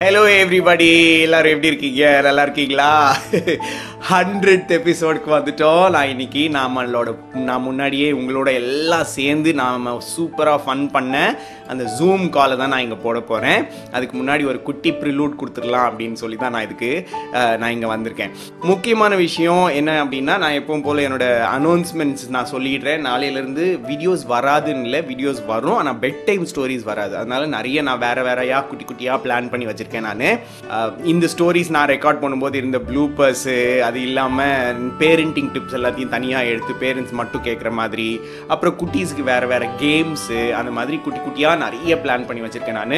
Hello everybody எல்லாரும் எப்படி இருக்கீங்க? நல்லா இருக்கீங்களா? ஹண்ட்ரட் எபிசோடுக்கு வந்துட்டோம். நான் இன்னைக்கு நம்மளோட நான் முன்னாடியே உங்களோட எல்லாம் சேர்ந்து நாம் சூப்பராக ஃபன் பண்ண அந்த ஜூம் காலை தான் நான் இங்கே போட போகிறேன் அதுக்கு முன்னாடி ஒரு குட்டி ப்ரிலூட் கொடுத்துடலாம் அப்படின்னு சொல்லி தான் நான் இதுக்கு நான் இங்கே வந்திருக்கேன். முக்கியமான விஷயம் என்ன அப்படின்னா நான் எப்பவும் போல் என்னோட அனௌன்ஸ்மெண்ட்ஸ் நான் சொல்லிடுறேன். நாளையிலேருந்து வீடியோஸ் வராதுன்னு இல்லை வீடியோஸ் வரும். ஆனால் பெட் டைம் ஸ்டோரிஸ் வராது. அதனால நிறைய நான் வேற வேறையாக குட்டி குட்டியாக பிளான் பண்ணி வச்சுருக்கேன் நான். இந்த ஸ்டோரிஸ் நான் ரெக்கார்ட் பண்ணும்போது இருந்த ப்ளூப்பர்ஸு அது இல்லாமல் பேரண்டிங் டிப்ஸ் எல்லாத்தையும் தனியாக எடுத்து பேரண்ட்ஸ் மட்டும் கேட்குற மாதிரி அப்புறம் குட்டீஸ்க்கு வேறு வேறு கேம்ஸு அந்த மாதிரி குட்டி குட்டியாக நிறைய பிளான் பண்ணி வச்சுருக்கேன் நான்.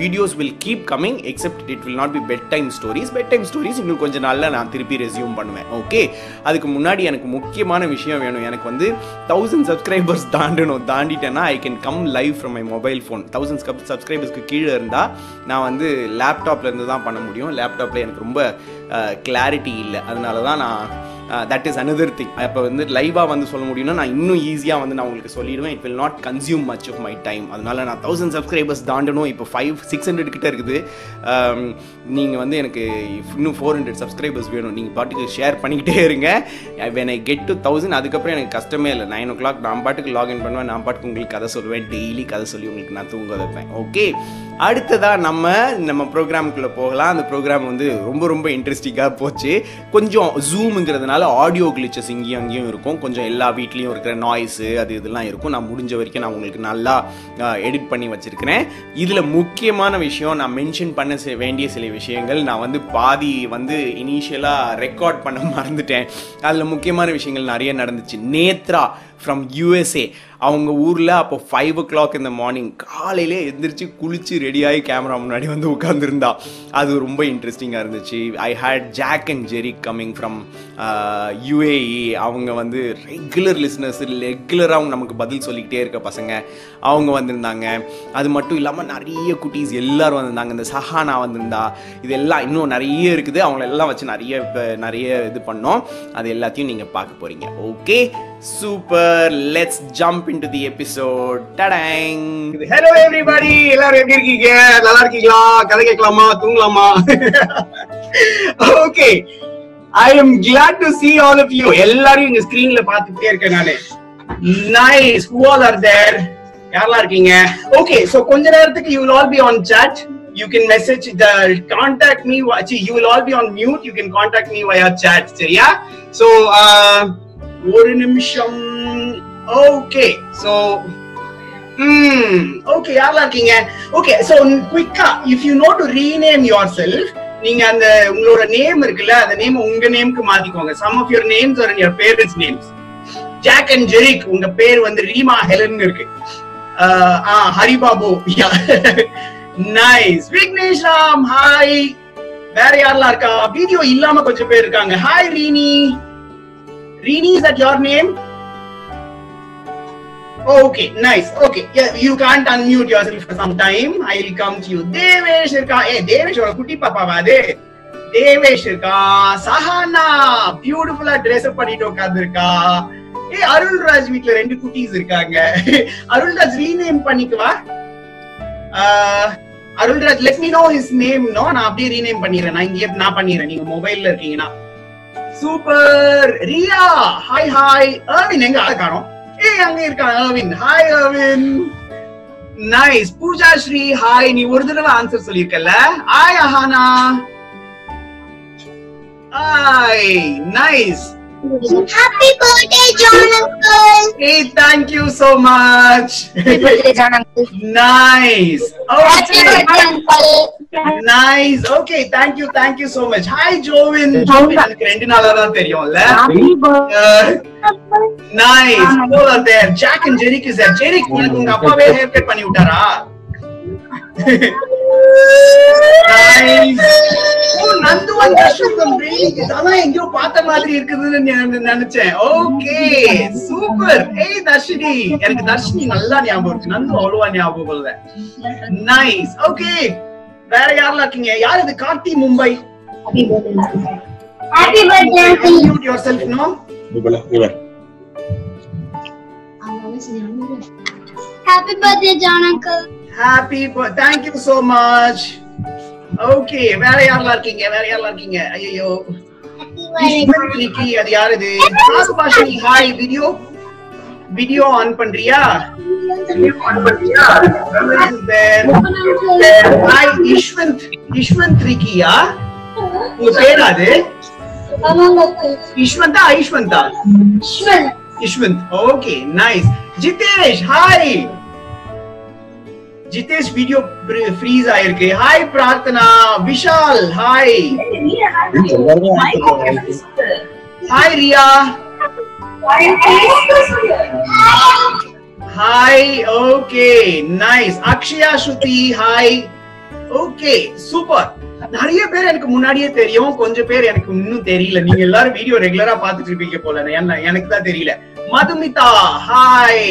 Videos will keep coming except it will not be bed time stories bed time stories இன்னும் கொஞ்சம் நாளில் நான் திருப்பி ரெஸ்யூம் பண்ணுவேன். ஓகே அதுக்கு முன்னாடி எனக்கு முக்கியமான விஷயம் வேணும். எனக்கு வந்து தௌசண்ட் சப்ஸ்கிரைபர்ஸ் தாண்டணும். தாண்டிட்டேன்னா I can come live from my mobile phone thousand சப்ஸ்கிரைபர்ஸ்க்கு கீழே இருந்தால் நான் வந்து லேப்டாப்லேருந்து தான் பண்ண முடியும். லேப்டாப்பில் எனக்கு ரொம்ப கிளாரிட்டி இல்லை. அதனால தான் நான் தட் இஸ் அனதர் திங் இப்போ வந்து லைவாக வந்து சொல்ல முடியும்னா நான் இன்னும் ஈஸியாக வந்து நான் உங்களுக்கு சொல்லிடுவேன். It will not consume much of my time அதனால நான் தௌசண்ட் சப்ஸ்கிரைபர்ஸ் தாண்டணும். இப்போ ஃபைவ் சிக்ஸ் ஹண்ட்ரட் கிட்ட இருக்குது. நீங்கள் வந்து எனக்கு இன்னும் ஃபோர் ஹண்ட்ரட் சப்ஸ்கிரைபர்ஸ் வேணும். நீங்கள் பாட்டுக்கு ஷேர் பண்ணிக்கிட்டே இருங்க. When I get to thousand அதுக்கப்புறம் எனக்கு கஷ்டமே இல்லை. நைன் ஓ கிளாக் நான் பாட்டுக்கு லாகின் பண்ணுவேன். நான் பாட்டுக்கு உங்களுக்கு கதை சொல்லுவேன். டெய்லி கதை சொல்லி உங்களுக்கு நான் தூங்க வைப்பேன். ஓகே அடுத்ததாக நம்ம நம்ம ப்ரோக்ராம்குள்ளே போகலாம். அந்த ப்ரோக்ராம் வந்து ரொம்ப ரொம்ப இன்ட்ரெஸ்டிங்காக போச்சு. கொஞ்சம் ஜூமுங்கிறதுனால ஆடியோ கிளிச்சஸ் இங்கேயும் அங்கேயும் இருக்கும். கொஞ்சம் எல்லா வீட்லேயும் இருக்கிற நாய்ஸு அது இதெல்லாம் இருக்கும். நான் முடிஞ்ச வரைக்கும் நான் உங்களுக்கு நல்லா எடிட் பண்ணி வச்சுருக்கிறேன். இதில் முக்கியமான விஷயம் நான் மென்ஷன் பண்ண வேண்டிய சில விஷயங்கள். நான் வந்து பாதி வந்து இனிஷியலாக ரெக்கார்ட் பண்ண மறந்துட்டேன். அதில் முக்கியமான விஷயங்கள் நிறைய நடந்துச்சு. நேத்ரா ஃப்ரம் யூஎஸ்ஏ அவங்க ஊரில் அப்போ ஃபைவ் ஓ கிளாக் இந்த மார்னிங் காலையிலே எழுந்திரிச்சு குளிச்சு ரெடியாகி கேமரா முன்னாடி வந்து உட்காந்துருந்தா அது ரொம்ப இன்ட்ரெஸ்டிங்காக இருந்துச்சு. I had Jack and Jerry coming from UAE அவங்க வந்து ரெகுலர் லிஸ்னஸ் ரெகுலராக அவங்க நமக்கு பதில் சொல்லிக்கிட்டே இருக்க பசங்க. அவங்க வந்திருந்தாங்க. அது மட்டும் இல்லாமல் நிறைய குட்டீஸ் எல்லோரும் வந்திருந்தாங்க. இந்த சஹானா வந்திருந்தா. இதெல்லாம் இன்னும் நிறைய இருக்குது. அவங்கள எல்லாம் வச்சு நிறைய நிறைய இது பண்ணோம். அது எல்லாத்தையும் நீங்கள் பார்க்க போகிறீங்க okay super let's jump into the episode டடங் hello everybody எல்லாரும் எப்படி இருக்கீங்க நல்லா இருக்கீங்களா கதை கேட்கலாமா தூங்கலாமா okay I am glad to see all of you எல்லாரையும் இங்க ஸ்கிரீன்ல பாத்துட்டே இருக்கேன் நானு nice who all are there யாரெல்லாம் இருக்கீங்க ஓகே சோ கொஞ்ச நேரத்துக்கு you will all be on chat you can message the contact me actually you will all be on mute you can contact me via chat சரியா so ஒரு நிமிஷம் okay so ம் okay யாரெல்லாம் இருக்கீங்க? Okay so குயிக்கா if you know to rename your self அந்த உங்களோட name இருக்குல்ல அந்த நேம் உங்க நேம்க்கு மாத்திக்கோங்க. Some of your names are your parents names Jack and ஜெரிக் உங்க பேர் வந்து ரீமா ஹெலன் இருக்கு. ஆ ஹரிபாபு நைஸ் விக்னேஷ் ராம் ஹாய் வேற யாரெல்லாம் இருக்கா? வீடியோ இல்லாம கொஞ்சம் பேர் இருக்காங்க. Hi Reeni Reeni is at your name Okay, nice. Okay, yeah, you can't unmute yourself for some time. I'll come to you. Devesh இருக்கா ஏ தேவேஷோட குட்டி பாப்பாவா அது தேவேஷ் இருக்கா சஹானா பியூட்டிஃபுல்லா ட்ரெஸ் அப் பண்ணிட்டு உட்கார்ந்து இருக்கா ஏ அருள்ராஜ் வீட்ல ரெண்டு குட்டீஸ் இருக்காங்க. அருள்ராஜ் ரீநேம் பண்ணிக்குவா ஆஹ், Arulraj let me know his name no நான் அப்படியே ரீநேம் பண்ணிடுறேன். நான் இங்கே நான் பண்ணிடுறேன். நீங்க மொபைல்ல இருக்கீங்கன்னா. Super Riya hi hi Arvin எங்க ஆளை காணோம்? ஏய் அங்க இருக்கான் Arvin hi Arvin nice Pooja Sri hi நீ ஒரு தடவை answer சொல்லிருக்கல hi Ahana hi nice Happy birthday, John Uncle! Hey, thank you so much. Happy birthday, John Uncle! nice. Happy Okay. birthday, Okay, thank you, thank you so much. Hi, Jovin. Jovin. எனக்கு ரெண்டு நாளா தான் தெரியும்ல. Are there. Jack and Jerick is there. Jerick, உனக்கு உங்க அப்பாவே hair cut பண்ணி விட்டாரா? Oh, நந்து from really அதான் எங்கேயோ பார்த்த மாதிரி இருக்குதுன்னு நான் நினைச்சேன். ஓகே சூப்பர் ஏய் தர்ஷினி. எனக்கு தர்ஷினி நல்லா ஞாபகம் இருக்கு. நந்து அவ்வளவா ஞாபகம் இல்ல. நைஸ் ஓகே வேற யாரெல்லாம் இருக்கீங்க யார் இது Karthi Mumbai Uncle! Unmute yourself no Happy birthday, John Uncle! happy bir- thank you so much okay வேற யாரெல்லாம் இருக்கீங்க வேற யாரெல்லாம் இருக்கீங்க ஐயோ அது யாரு இது ஹாய் வீடியோ வீடியோ ஆன் பண்றியா ஹாய் யஷ்வந்த் யஷ்வந்த் இருக்கியா உங்க பேர் அது யஷ்வந்தா ஐஷ்வந்தா Yashwant okay nice Jitesh hi Jitesh video freeze ஆயிருக்கு hi Prarthana Vishal hi hi Riya hi okay nice Akshaya Shruti hi okay super நிறைய பேர் எனக்கு முன்னாடியே தெரியும் கொஞ்சம் பேர் எனக்கு இன்னும் தெரியல. நீங்க எல்லாரும் வீடியோ ரெகுலரா பாத்துட்டு இருப்பீங்க போல. என்ன எனக்கு தான் தெரியல. Madhumita hi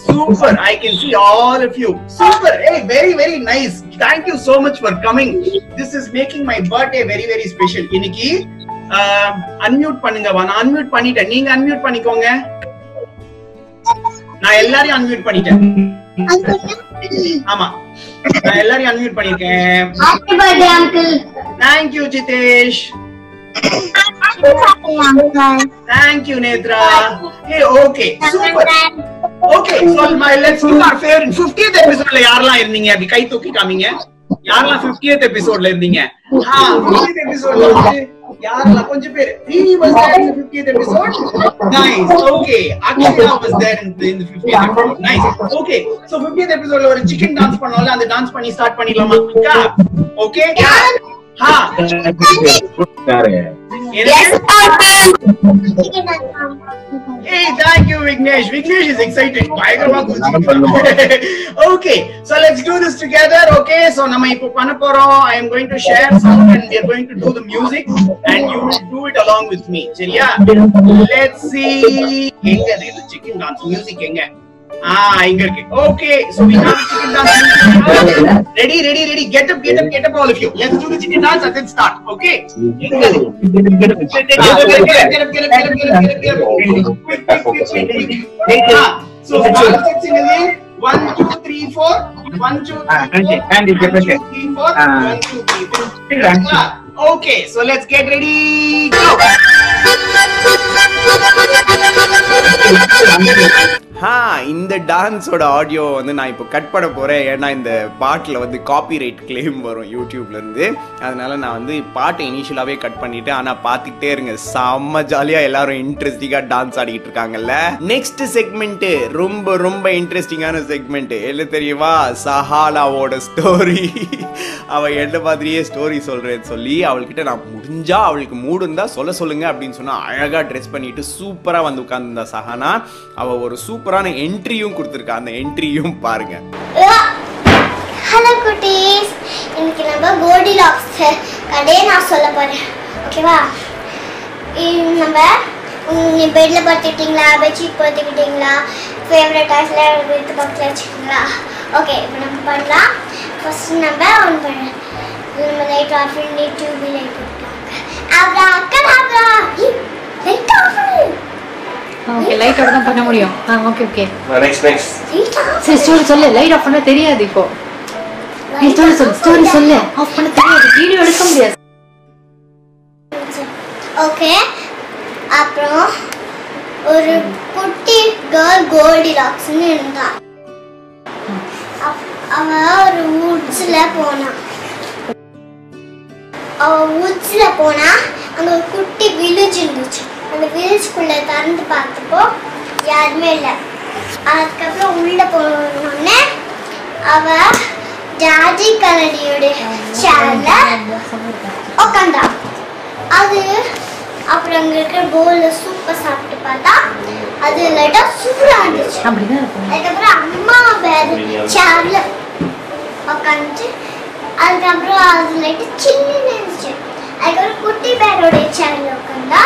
super I can see all of you super ஏய் very very nice thank you so much for coming this is making my birthday very very special இன்னைக்கு அன்மியூட் பண்ணுங்க நான் அன்மியூட் பண்ணிட்டேன். நீங்க அன்மியூட் பண்ணிக்கோங்க. நான் எல்லாரையும் அன்மியூட் பண்ணிட்டேன். ஆமா. நான் எல்லாரையும் அன்மியூட் பண்ணிருக்கேன். Happy birthday, uncle. Thank you Jitesh Happy birthday, uncle. Thank you Netra A okay super okay so my let's do our favorite 50th எபிசோட்ல யாரெல்லாம் இருந்தீங்க? அப்படி கை தூக்கி காமிங்க யாரெல்லாம் 50th எபிசோட்ல இருந்தீங்க? ஆ 50th எபிசோட்ல வந்து யாரெல்லாம் கொஞ்சம் பேர்Rini was there in the 50th episode nice okay Akshaya was there in the, in the 50th episode nice okay so 50th episodeல ஒரு சிக்கன் டான்ஸ் பண்ணோம்ல அந்த டான்ஸ் பண்ணி ஸ்டார்ட் பண்ணிடலாமா ஓகே ஹா Hey, thank you, Vignesh. Vignesh is excited. okay, so let's do this together. Okay, so. I am going to share sound and we are going to do the music and you will do it along with me. Let's see. chicken dance music Ah, I. Okay, so we have chicken dance. Ready, ready, ready. Get up, get up, get up, all of you. Let's do the chicken dance and then start. Okay. Get up, get up, get up, get up, get up, get up, get up. So start that singing. One, two, three, four. One, two, three, four. One, two, three, four. One, two, three, four. Okay, so let's get ready. Go. ஹா இந்த டான்ஸோட audio வந்து நான் இப்போ cut பண்ண போகிறேன் ஏன்னா இந்த பாட்டில் வந்து காப்பி ரைட் கிளைம் வரும் யூடியூப்லேருந்து அதனால் அதனால நான் வந்து பாட்டை இனிஷியலாகவே கட் பண்ணிவிட்டு ஆனால் பார்த்துக்கிட்டே இருங்க. செம்ம ஜாலியாக எல்லாரும் இன்ட்ரெஸ்டிங்காக டான்ஸ் ஆடிக்கிட்டு இருக்காங்கல்ல. நெக்ஸ்ட் செக்மெண்ட்டு ரொம்ப ரொம்ப இன்ட்ரெஸ்டிங்கான செக்மெண்ட்டு என்ன தெரியுமா? சஹாலாவோட ஸ்டோரி அவள் என்ன மாதிரியே ஸ்டோரி சொல்கிறேன்னு சொல்லி அவள்கிட்ட நான் முடிஞ்சால் அவளுக்கு மூடு இருந்தால் சொல்ல சொல்லுங்கள் அப்படின்னு சொன்னால் அழகாக ட்ரெஸ் பண்ணிவிட்டு சூப்பராக வந்து உட்காந்துருந்தா சஹானா. அவள் ஒரு சூப்பர் சூப்பரான என்ட்ரியும் கொடுத்துருக்கா. அந்த என்ட்ரியும் பாருங்க. ஹலோ. குட்டீஸ். இன்னைக்கு நம்ம கோடி லாக்ஸ் கடையை நான் சொல்ல போறேன். ஓகேவா நம்ம நீ பெட்டில் படுத்துக்கிட்டீங்களா? பெட்ஷீட் படுத்துக்கிட்டீங்களா? ஃபேவரட் டாய்ஸ்லாம் எடுத்து பக்கத்தில் வச்சுக்கிங்களா ஓகே இப்போ நம்ம பண்ணலாம் ஃபர்ஸ்ட் நம்ம ஆன் பண்ணலாம். நம்ம லைட் ஆஃப் பண்ணி டியூபி லைட் போட்டுருக்காங்க அப்புறம் அக்கா அப்புறம் லைட் ஆஃப் பண்ணு ஓகே லைட் ஆஃப் தான் பண்ண முடியும். ஆ ஓகே ஓகே நெக்ஸ்ட் நெக்ஸ்ட் சரி ஸ்டோரி சொல்லு. லைட் ஆஃப் பண்ண தெரியாது இப்போ. நீ ஸ்டோரி சொல்லு ஸ்டோரி சொல்லு. ஆஃப் பண்ண தெரியாது. வீடியோ எடுக்க முடியாது. ஓகே அப்புறம் ஒரு குட்டி கேர்ள் கோல்டி லாக்ஸ்னு இருந்தா. அவ ஒரு வுட்ஸ்ல போனா. அவ வுட்ஸ்ல போனா அங்க ஒரு குட்டி வில்லேஜ் இருந்துச்சு. அந்த வில்லேஜ்குள்ள திறந்து பார்த்தப்போ யாருமே இல்லை. அதுக்கப்புறம் உள்ள போனோடனே அவ ஜாஜி கலடியோட சேர்ல உட்காந்தா அது அப்புறம் அங்க இருக்கிற போல்ல சூப்பர் சாப்பிட்டு பார்த்தா அது லைட்டா சூப்பரா இருந்துச்சு. அதுக்கப்புறம் அம்மா வேறு சேர்ல உட்காந்துச்சு அதுக்கப்புறம் அது லைட்டு சின்ன இருந்துச்சு. அதுக்கப்புறம் குட்டி பேரோட சேர்ல உட்காந்தா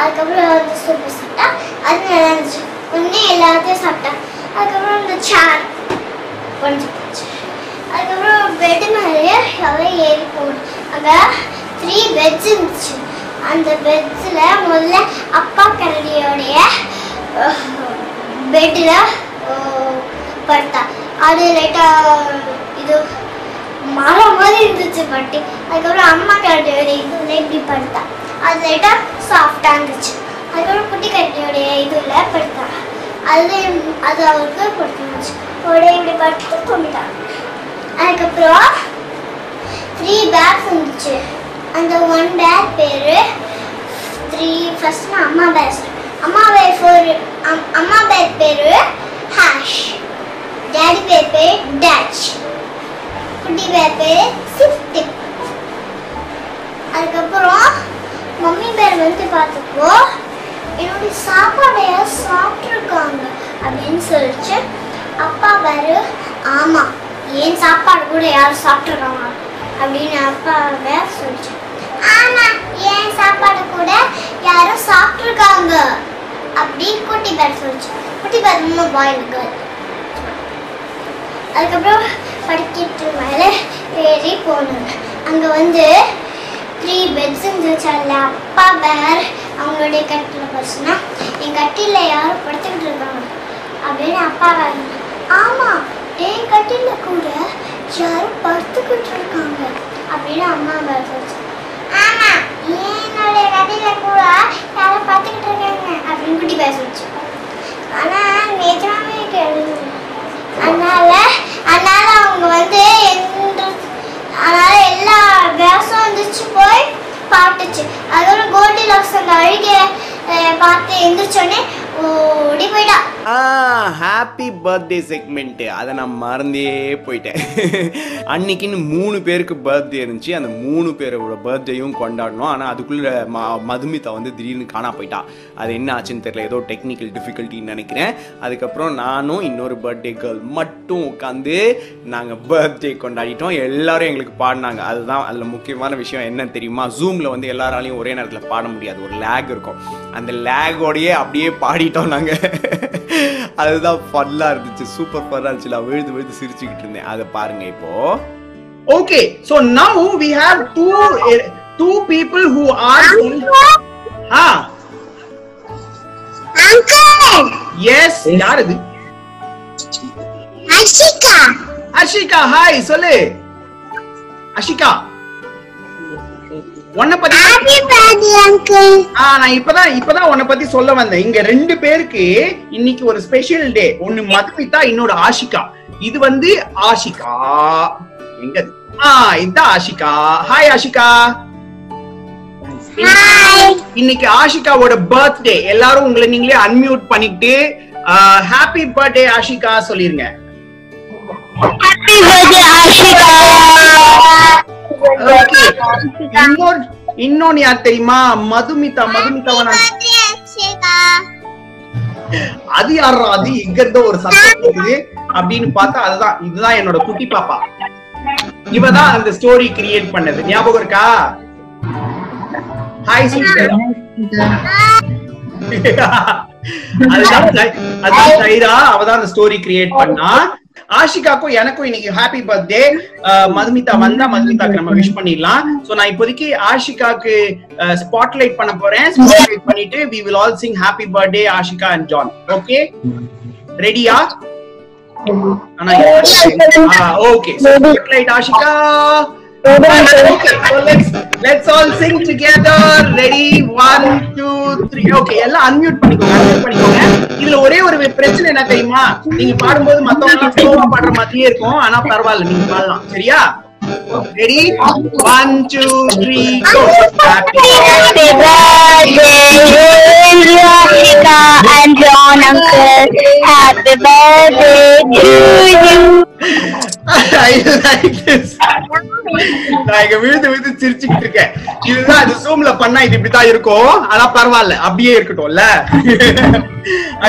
அதுக்கப்புறம் வந்து சூப்பர் சாப்பிட்டா அது நல்லா இருந்துச்சு. உடனே எல்லாத்தையும் சாப்பிட்டா. அதுக்கப்புறம் இந்த சேர் கொஞ்சம் போச்சு. அதுக்கப்புறம் பெட் மேலேயே எவ்வளோ ஏறி போகணும் அங்கே த்ரீ பெட்ஸ் இருந்துச்சு. அந்த பெட்ஸில் முதல்ல அப்பா கரடியோடைய பெட்டில் படுத்தா. அது லைட்டாக இது மரம் மாதிரி இருந்துச்சு பட்டி. அதுக்கப்புறம் அம்மா கரடியோடைய இதுல இப்படி படுத்தா. அது லைட்டாக சாஃப்டாக இருந்துச்சு அதுக்கப்புறம் குட்டி கட்டியோடைய இதில் படுத்தான் அது அது அவருக்கு பிடிச்சிருந்துச்சு உடனே இப்படி படுத்து கொண்டுட்டான் அதுக்கப்புறம் த்ரீ பேக்ஸ் இருந்துச்சு அந்த ஒன் பேக் பேர் த்ரீ ஃபஸ்ட் நான் அம்மா பேக் அம்மா பேர் ஃபோர் அம்மா பேர் பேர் ஹேஷ் டேடி பேர் பேர் டேச் குட்டி பேர் பேர் சிஃப்டிக் அதுக்கப்புறம் மம்மி பேர் வந்து பார்த்துக்கோ. என்னுடைய சாப்பாடைய சாப்பிட்ருக்காங்க அப்படின்னு சொல்லிச்சு. அப்பா பேர் ஆமாம் ஏன் சாப்பாடு கூட யாரும் சாப்பிட்ருக்காங்க அப்படின்னு அப்பா பேர் சொல்லிச்சு. ஆமாம் ஏன் சாப்பாடு கூட யாரும் சாப்பிட்ருக்காங்க அப்படி குட்டி பேர் சொல்லிச்சு. குட்டி பேர் ரொம்ப பாயில் கேர்ள் அதுக்கப்புறம் படிக்கட்டு மேலே ஏறி போனாங்க அங்கே வந்து த்ரீ பெட்ஸ் இருந்துச்சு அதில் அப்பா பேர் அவங்களுடைய கட்டில் பர்சனா? என் கட்டில யாரும் படுத்துக்கிட்டு இருக்காங்க. அப்படின்னு அப்பா பேர் ஆமாம் என் கட்டில கூட யாரும் படுத்துக்கிட்டு இருக்காங்க. அப்படின்னு அம்மா பேர் சொல்லிச்சு. ஆமா என்னுடைய கட்டில கூட யாரும் படுத்துக்கிட்டு இருக்காங்க. அப்படின்னு குட்டி பேர் சொல்லிச்சு. ஆனால் நிஜமாவே கேள்வி அதனால அதனால அவங்க வந்து எந்த அதனால எந்திரிச்சு போய் பாட்டுச்சு அதோட கோல்டி லாக்ஸ் அந்த அழுகிய பார்த்து எந்திரிச்சோடனே ஓடி போயிட்டா. ஹாப்பி பர்த்டே செக்மெண்ட்டு அதை நான் மறந்தே போயிட்டேன். அன்னைக்குன்னு மூணு பேருக்கு பர்த்டே இருந்துச்சு. அந்த மூணு பேரோட பர்த்டேயும் கொண்டாடணும். ஆனால் அதுக்குள்ளே ம மதுமிதா வந்து திடீர்னு காணா போயிட்டா. அது என்ன ஆச்சுன்னு தெரியல. ஏதோ டெக்னிக்கல் டிஃபிகல்ட்டின்னு நினைக்கிறேன். அதுக்கப்புறம் நானும் இன்னொரு பர்த்டே கேர்ள் மட்டும் உட்காந்து நாங்கள் பர்த்டே கொண்டாடிட்டோம். எல்லாரும் எங்களுக்கு பாடினாங்க. அதுதான் அதில் முக்கியமான விஷயம் என்ன தெரியுமா? ஜூமில் வந்து எல்லாராலையும் ஒரே நேரத்தில் பாட முடியாது. ஒரு லேக் இருக்கும். அந்த லேகோடையே அப்படியே பாடிட்டோம் நாங்கள் அதுதான் ஃபன்னாக இருந்துச்சு சூப்பர் ஃபன்னாக இருந்துச்சு. நான் விழுது விழுது சிரிச்சுக்கிட்டு இருந்தேன். அதை பாருங்க இப்போ. Okay, so now we have two uh, two people who are. Ah, uncle yes. யார் இது அஷிகா அஷிகா ஹாய் சொல்லு. அஷிகா உன்னை பத்தி நான் இப்பதான் இப்பதான் உன்னை பத்தி சொல்ல வந்தேன். இங்க ரெண்டு பேருக்கு இன்னைக்கு ஒரு ஸ்பெஷல் டே ஒன்னு மதுமிதா இன்னொரு ஆஷிகா. இது வந்து ஆஷிகா. எங்க இது? ஆ இதுதான் ஆஷிகா. ஹாய் ஆஷிகா. இன்னைக்கு ஆஷிகாவோட பர்த்டே எல்லாரும் உங்களை நீங்களே அன்மியூட் பண்ணிட்டு ஹாப்பி பர்த்டே ஆஷிகா சொல்லிருங்க. ஹாப்பி பர்த்டே அஷிகா இன்னொன்னு யார் தெரியுமா மதுமிதா மதுமிதாவை அது யாரா அது இங்க இருந்த ஒரு சத்தம் கேக்குது. அப்படின்னு பார்த்தா அதுதான். இதுதான் என்னோட குட்டி பாப்பா. இவதான் அந்த ஸ்டோரி கிரியேட் பண்ணது. ஞாபகம் இருக்கா? ஹாய் அதுதான் அதுதான் தைரா. அவதான் அந்த ஸ்டோரி கிரியேட் பண்ணா. ஆஷிகாக்கும் எனக்கும் இன்னைக்கு ஹாப்பி பர்த்டே மதுமிதா வந்தா மதுமிதாக்கு நம்ம விஷ் பண்ணிடலாம். சோ நான் இப்போதைக்கு ஆஷிகாக்கு ஸ்பாட்லைட் பண்ண போறேன். ஸ்பாட்லைட் பண்ணிட்டு we will all sing happy birthday Ashika and John okay ரெடியா ஆனா okay spotlight Ashika. Okay so let's let's all sing together ready one two three okay எல்லாம் unmute பண்ணிக்கோங்க unmute பண்ணிக்கோங்க இதுல ஒரே ஒரு பிரச்சனை என்ன தெரியுமா நீங்க பாடும்போது மத்தவங்க ஸ்லோவா பாடுற மாதிரியே இருக்கும் ஆனா பரவாயில்ல நீங்க பாடலாம் சரியா ready one two three go Happy birthday, and John uncle. Happy birthday to you. I like this. நான் இங்க விழுந்து விழுந்து சிரிச்சுக்கிட்டு இருக்கேன். இதுதான் இது ஜூம்ல பண்ணா இது இப்படிதான் இருக்கும். ஆனா பரவாயில்ல அப்படியே இருக்கட்டும்ல.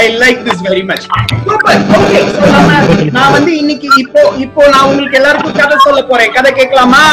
I like this very much நான் வந்து இன்னைக்கு இப்போ இப்போ நான் உங்களுக்கு எல்லாருக்கும் கதை சொல்ல போறேன். கதை கேட்கலாமா?